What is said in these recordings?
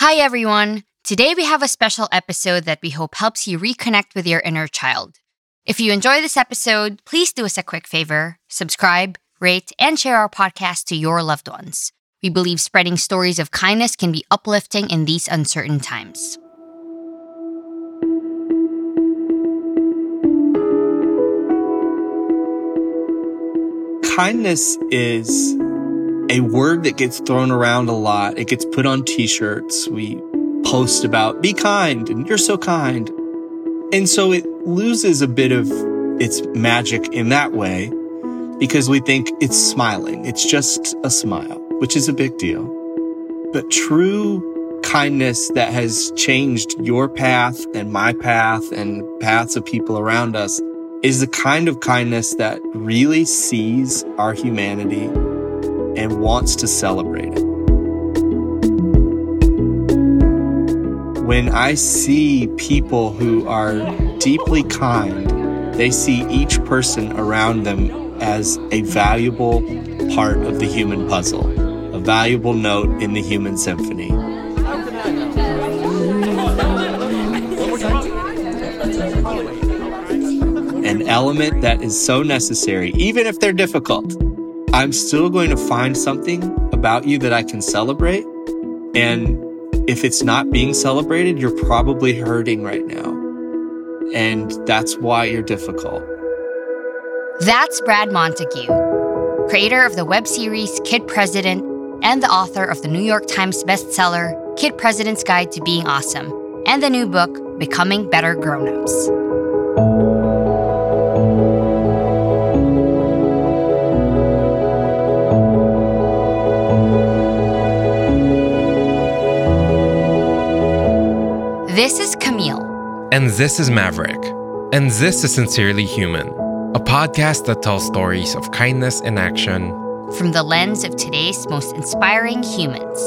Hi, everyone. Today we have a special episode that we hope helps you reconnect with your inner child. If you enjoy this episode, please do us a quick favor subscribe, rate, and share our podcast to your loved ones. We believe spreading stories of kindness can be uplifting in these uncertain times. Kindness is a word that gets thrown around a lot. It gets put on t shirts. We post about be kind and you're so kind. And so it loses a bit of its magic in that way because we think it's smiling. It's just a smile, which is a big deal. But true kindness that has changed your path and my path and paths of people around us is the kind of kindness that really sees our humanity and wants to celebrate it. When I see people who are deeply kind, they see each person around them as a valuable part of the human puzzle, a valuable note in the human symphony. An element that is so necessary, even if they're difficult. I'm still going to find something about you that I can celebrate. And if it's not being celebrated, you're probably hurting right now. And that's why you're difficult. That's Brad Montague, creator of the web series Kid President and the author of the New York Times bestseller Kid President's Guide to Being Awesome and the new book Becoming Better Grownups. This is Camille. And this is Maverick. And this is Sincerely Human, a podcast that tells stories of kindness in action from the lens of today's most inspiring humans.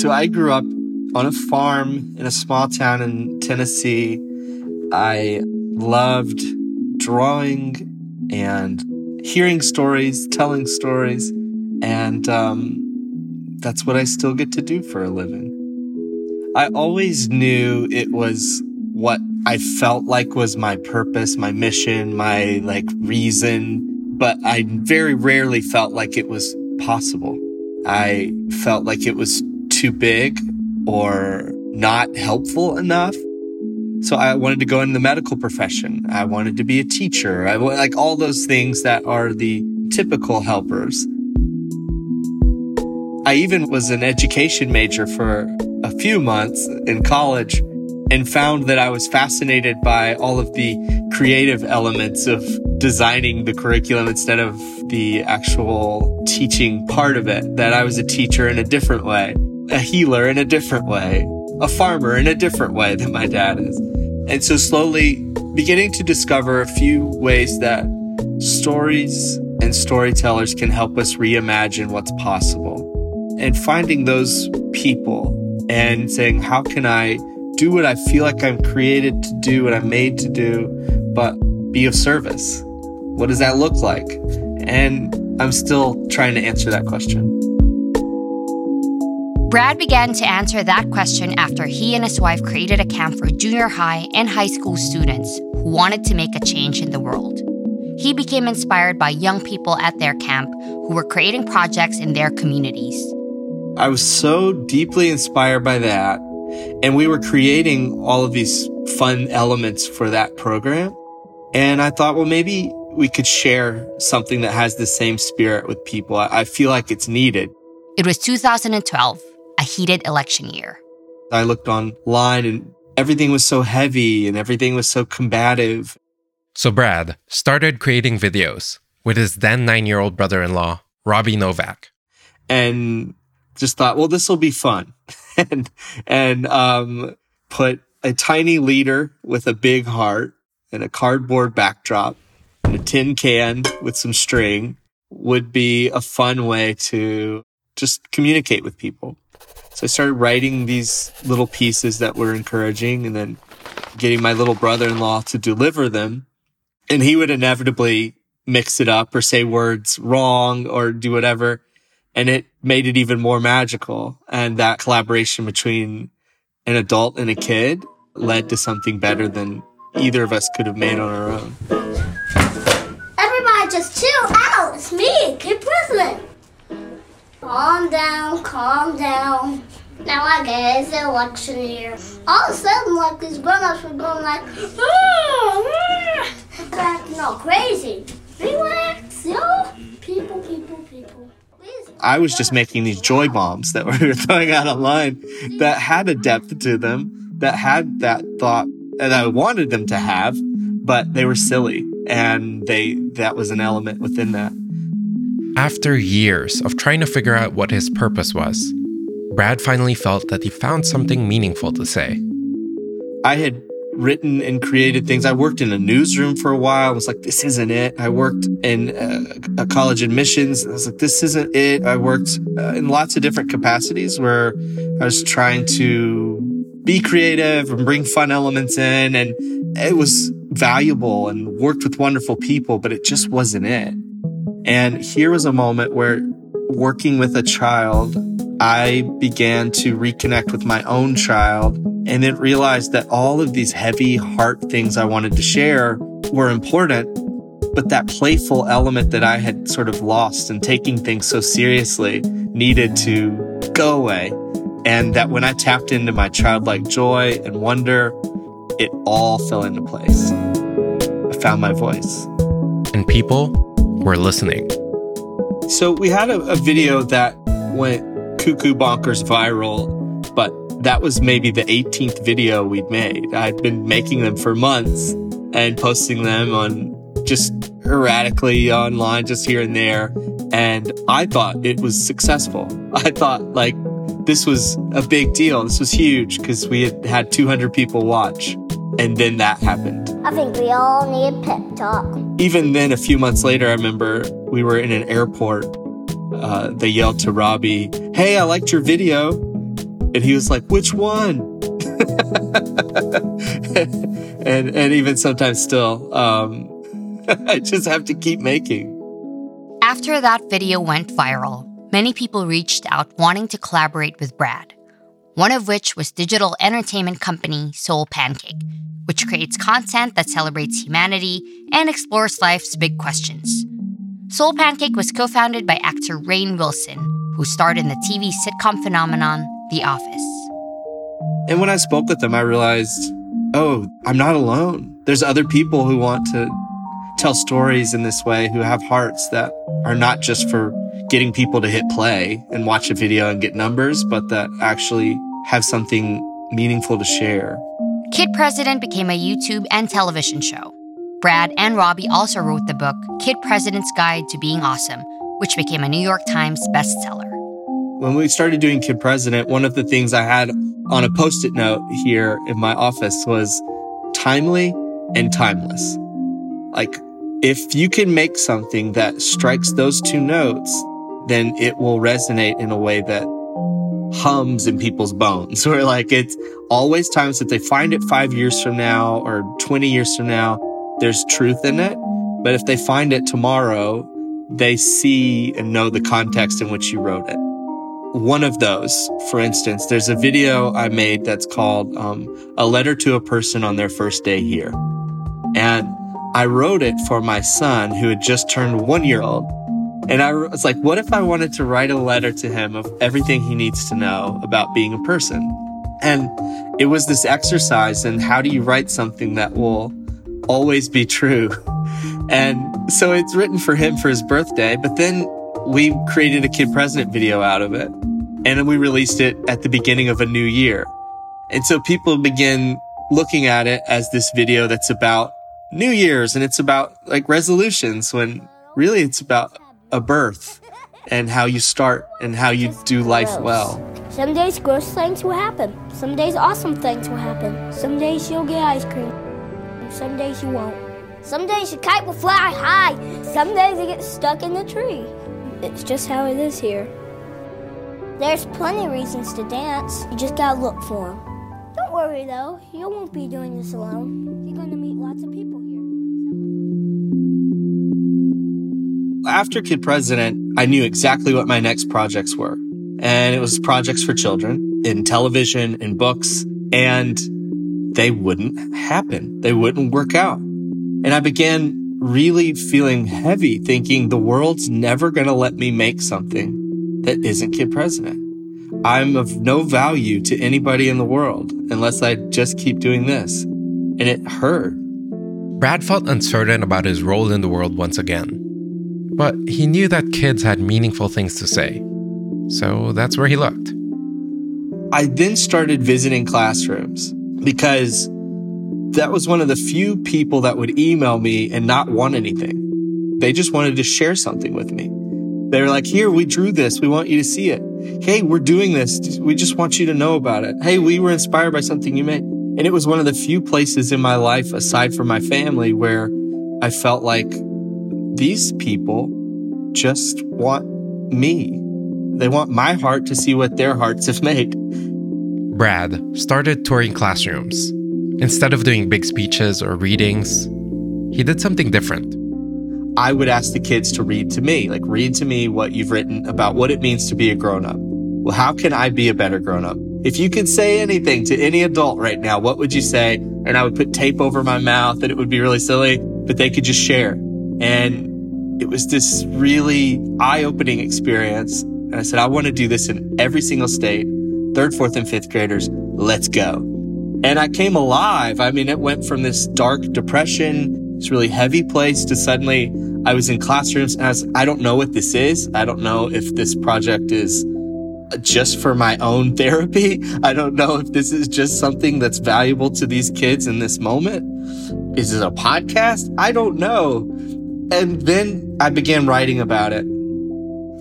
So I grew up on a farm in a small town in Tennessee. I loved drawing and hearing stories, telling stories, and um, that's what I still get to do for a living. I always knew it was what I felt like was my purpose, my mission, my like reason, but I very rarely felt like it was possible. I felt like it was too big or not helpful enough. So I wanted to go into the medical profession. I wanted to be a teacher. I like all those things that are the typical helpers. I even was an education major for a few months in college and found that I was fascinated by all of the creative elements of designing the curriculum instead of the actual teaching part of it. That I was a teacher in a different way, a healer in a different way, a farmer in a different way than my dad is. And so slowly beginning to discover a few ways that stories and storytellers can help us reimagine what's possible. And finding those people and saying, how can I do what I feel like I'm created to do, what I'm made to do, but be of service? What does that look like? And I'm still trying to answer that question. Brad began to answer that question after he and his wife created a camp for junior high and high school students who wanted to make a change in the world. He became inspired by young people at their camp who were creating projects in their communities. I was so deeply inspired by that. And we were creating all of these fun elements for that program. And I thought, well, maybe we could share something that has the same spirit with people. I feel like it's needed. It was 2012 a heated election year. I looked online and everything was so heavy and everything was so combative. So Brad started creating videos with his then nine year old brother in law, Robbie Novak. And just thought, well, this will be fun. and, and, um, put a tiny leader with a big heart and a cardboard backdrop and a tin can with some string would be a fun way to just communicate with people. So I started writing these little pieces that were encouraging and then getting my little brother in law to deliver them. And he would inevitably mix it up or say words wrong or do whatever. And it made it even more magical. And that collaboration between an adult and a kid led to something better than either of us could have made on our own. Everybody just chill out. It's me, Kid President. Calm down, calm down. Now I guess it's election year. All of a sudden, like these grown-ups were going like, ah, ah, crazy. Relax, yo. People, people, people. I was just making these joy bombs that we were throwing out online that had a depth to them, that had that thought that I wanted them to have, but they were silly. And they, that was an element within that. After years of trying to figure out what his purpose was, Brad finally felt that he found something meaningful to say. I had written and created things. I worked in a newsroom for a while. I was like, this isn't it. I worked in uh, college admissions. I was like, this isn't it. I worked uh, in lots of different capacities where I was trying to be creative and bring fun elements in. And it was valuable and worked with wonderful people, but it just wasn't it. And here was a moment where working with a child, I began to reconnect with my own child and then realized that all of these heavy heart things I wanted to share were important, but that playful element that I had sort of lost and taking things so seriously needed to go away. And that when I tapped into my childlike joy and wonder, it all fell into place. I found my voice. And people were listening. So we had a, a video that went cuckoo bonkers viral, but that was maybe the 18th video we'd made. I'd been making them for months and posting them on just erratically online, just here and there. And I thought it was successful. I thought like this was a big deal. This was huge because we had had 200 people watch. And then that happened. I think we all need pep talk. Even then, a few months later, I remember we were in an airport. Uh, they yelled to Robbie, Hey, I liked your video. And he was like, which one? and, and even sometimes still, um, I just have to keep making. After that video went viral, many people reached out wanting to collaborate with Brad, one of which was digital entertainment company Soul Pancake, which creates content that celebrates humanity and explores life's big questions. Soul Pancake was co founded by actor Rainn Wilson, who starred in the TV sitcom phenomenon The Office. And when I spoke with them, I realized, oh, I'm not alone. There's other people who want to tell stories in this way, who have hearts that are not just for getting people to hit play and watch a video and get numbers, but that actually have something meaningful to share. Kid President became a YouTube and television show. Brad and Robbie also wrote the book Kid President's Guide to Being Awesome, which became a New York Times bestseller. When we started doing Kid President, one of the things I had on a post it note here in my office was timely and timeless. Like, if you can make something that strikes those two notes, then it will resonate in a way that hums in people's bones. Where like it's always times that they find it five years from now or 20 years from now, there's truth in it. But if they find it tomorrow, they see and know the context in which you wrote it. One of those, for instance, there's a video I made that's called um, A Letter to a Person on Their First Day Here. And I wrote it for my son who had just turned one year old. And I was like, what if I wanted to write a letter to him of everything he needs to know about being a person? And it was this exercise in how do you write something that will always be true? And so it's written for him for his birthday, but then we created a Kid President video out of it. And then we released it at the beginning of a new year. And so people begin looking at it as this video that's about New Year's and it's about like resolutions when really it's about a birth and how you start and how you do life well. Some days gross things will happen. Some days awesome things will happen. Some days you'll get ice cream. And some days you won't. Some days your kite will fly high. Some days it gets stuck in the tree. It's just how it is here. There's plenty of reasons to dance. You just gotta look for them. Don't worry though, you won't be doing this alone. You're gonna lots of people here. after Kid President, I knew exactly what my next projects were. And it was projects for children in television, in books, and they wouldn't happen. They wouldn't work out. And I began really feeling heavy, thinking the world's never going to let me make something that isn't Kid President. I'm of no value to anybody in the world unless I just keep doing this. And it hurt. Brad felt uncertain about his role in the world once again. But he knew that kids had meaningful things to say. So that's where he looked. I then started visiting classrooms because that was one of the few people that would email me and not want anything. They just wanted to share something with me. They were like, here, we drew this. We want you to see it. Hey, we're doing this. We just want you to know about it. Hey, we were inspired by something you made. And it was one of the few places in my life, aside from my family, where I felt like these people just want me. They want my heart to see what their hearts have made. Brad started touring classrooms. Instead of doing big speeches or readings, he did something different. I would ask the kids to read to me, like read to me what you've written about what it means to be a grown up. Well, how can I be a better grown up? If you could say anything to any adult right now, what would you say? And I would put tape over my mouth and it would be really silly, but they could just share. And it was this really eye opening experience. And I said, I want to do this in every single state, third, fourth, and fifth graders. Let's go. And I came alive. I mean, it went from this dark depression, this really heavy place to suddenly I was in classrooms and I was, I don't know what this is. I don't know if this project is just for my own therapy. I don't know if this is just something that's valuable to these kids in this moment. Is it a podcast? I don't know. And then I began writing about it.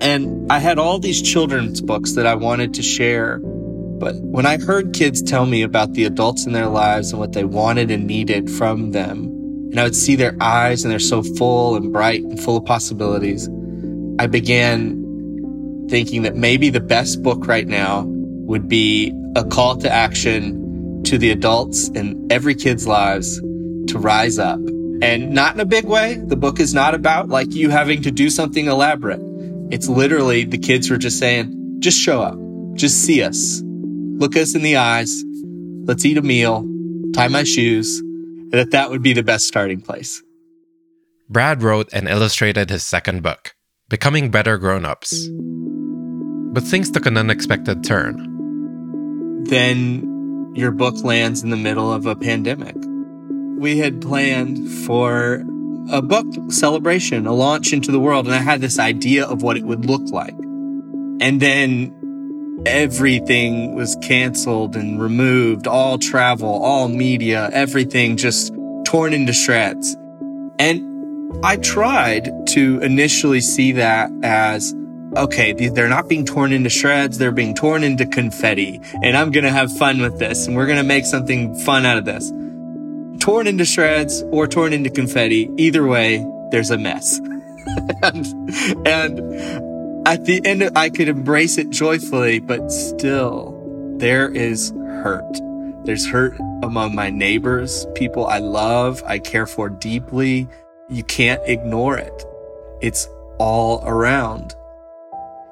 And I had all these children's books that I wanted to share. But when I heard kids tell me about the adults in their lives and what they wanted and needed from them, and I would see their eyes and they're so full and bright and full of possibilities, I began thinking that maybe the best book right now would be a call to action to the adults in every kid's lives to rise up. And not in a big way. The book is not about like you having to do something elaborate. It's literally the kids were just saying, just show up. Just see us. Look us in the eyes. Let's eat a meal, tie my shoes, and that that would be the best starting place. Brad wrote and illustrated his second book, Becoming Better Grown Ups. But things took an unexpected turn. Then your book lands in the middle of a pandemic. We had planned for a book celebration, a launch into the world, and I had this idea of what it would look like. And then everything was canceled and removed, all travel, all media, everything just torn into shreds. And I tried to initially see that as okay, they're not being torn into shreds, they're being torn into confetti, and I'm gonna have fun with this, and we're gonna make something fun out of this. Torn into shreds or torn into confetti, either way, there's a mess. and, and at the end, I could embrace it joyfully, but still, there is hurt. There's hurt among my neighbors, people I love, I care for deeply. You can't ignore it. It's all around.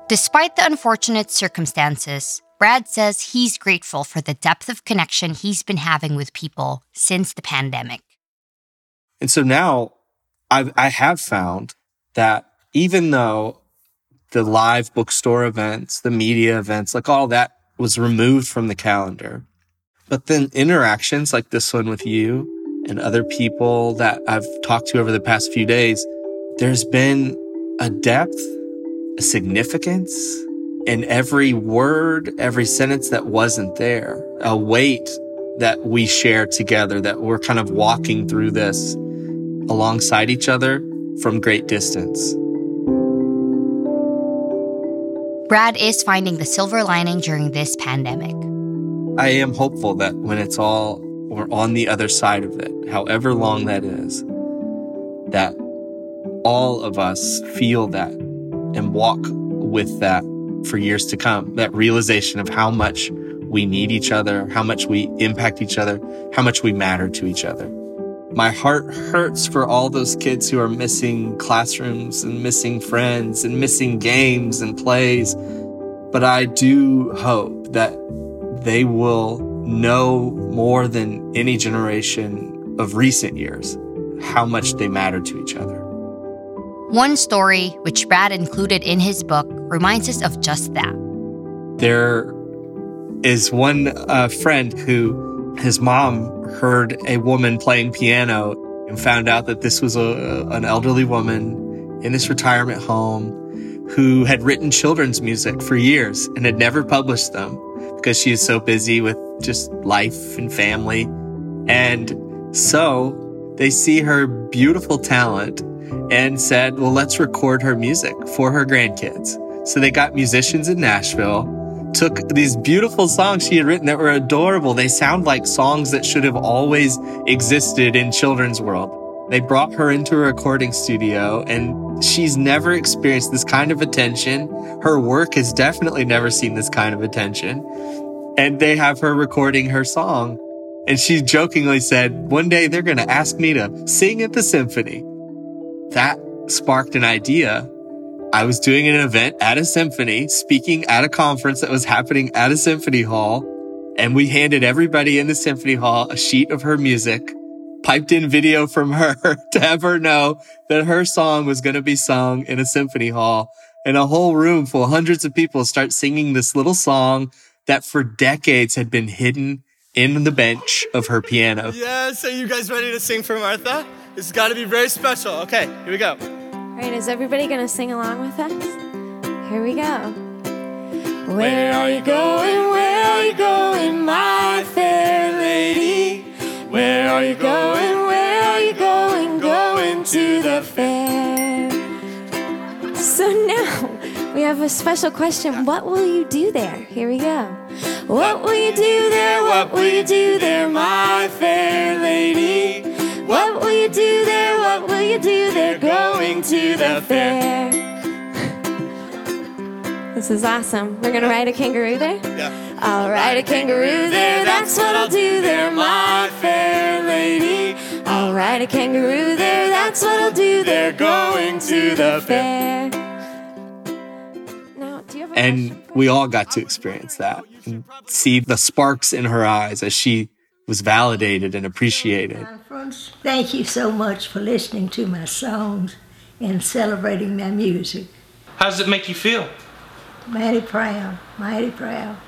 Despite the unfortunate circumstances, Brad says he's grateful for the depth of connection he's been having with people since the pandemic. And so now I've, I have found that even though the live bookstore events, the media events, like all that was removed from the calendar, but then interactions like this one with you and other people that I've talked to over the past few days, there's been a depth significance in every word, every sentence that wasn't there, a weight that we share together, that we're kind of walking through this alongside each other from great distance. Brad is finding the silver lining during this pandemic. I am hopeful that when it's all, we're on the other side of it, however long that is, that all of us feel that and walk with that for years to come. That realization of how much we need each other, how much we impact each other, how much we matter to each other. My heart hurts for all those kids who are missing classrooms and missing friends and missing games and plays. But I do hope that they will know more than any generation of recent years how much they matter to each other. One story, which Brad included in his book, reminds us of just that. There is one uh, friend who his mom heard a woman playing piano and found out that this was a, an elderly woman in this retirement home who had written children's music for years and had never published them because she is so busy with just life and family. And so they see her beautiful talent and said, well, let's record her music for her grandkids. So they got musicians in Nashville, took these beautiful songs she had written that were adorable. They sound like songs that should have always existed in children's world. They brought her into a recording studio and she's never experienced this kind of attention. Her work has definitely never seen this kind of attention. And they have her recording her song. And she jokingly said, one day they're going to ask me to sing at the symphony that sparked an idea. I was doing an event at a symphony, speaking at a conference that was happening at a symphony hall. And we handed everybody in the symphony hall a sheet of her music, piped in video from her to have her know that her song was going to be sung in a symphony hall. And a whole room full, of hundreds of people start singing this little song that for decades had been hidden in the bench of her piano. Yes, are you guys ready to sing for Martha? This has got to be very special. Okay, here we go. All right, is everybody going to sing along with us? Here we go. Where are you going? Where are you going, my fair lady? Where are you going? Where are you going? Going to the fair. So now we have a special question. What will you do there? Here we go. What will you do there? What will you do there, my fair lady? What will you do there? What will you do there? Going to the fair. This is awesome. We're gonna ride a kangaroo there? Yeah. I'll ride a kangaroo there, that's what I'll do there, my fair lady. I'll ride a kangaroo there, that's what I'll do there, going to the fair. Now, do you have a And we all got to experience that and see the sparks in her eyes as she was validated and appreciated. Conference. Thank you so much for listening to my songs and celebrating my music. How does it make you feel? Mighty proud, mighty proud.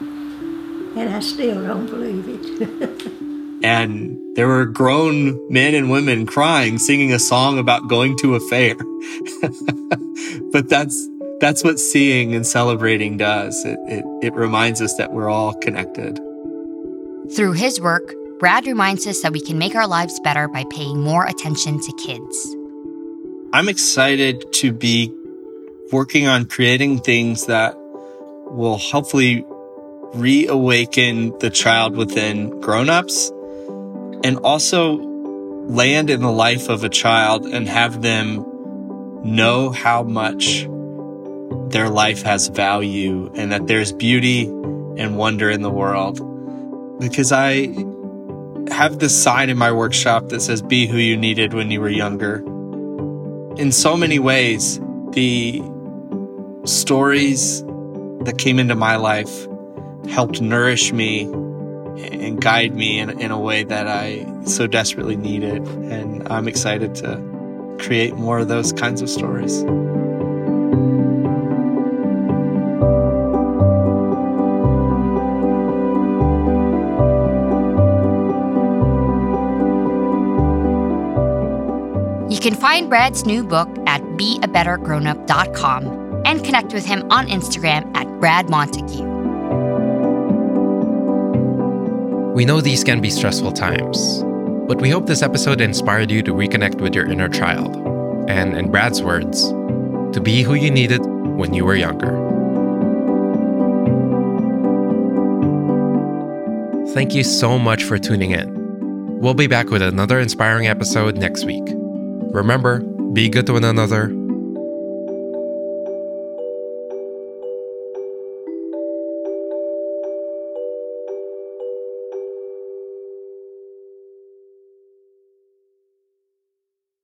And I still don't believe it. And there were grown men and women crying, singing a song about going to a fair. but that's, that's what seeing and celebrating does. It, it, it reminds us that we're all connected. Through his work, Brad reminds us that we can make our lives better by paying more attention to kids. I'm excited to be working on creating things that will hopefully reawaken the child within grown-ups and also land in the life of a child and have them know how much their life has value and that there's beauty and wonder in the world. Because I have this sign in my workshop that says, be who you needed when you were younger in so many ways, the stories that came into my life helped nourish me and guide me in, in a way that I so desperately needed. And I'm excited to create more of those kinds of stories. Can find Brad's new book at beabettergrownup.com and connect with him on Instagram at Brad Montague. We know these can be stressful times, but we hope this episode inspired you to reconnect with your inner child. And in Brad's words, to be who you needed when you were younger. Thank you so much for tuning in. We'll be back with another inspiring episode next week. Remember, be good to one another,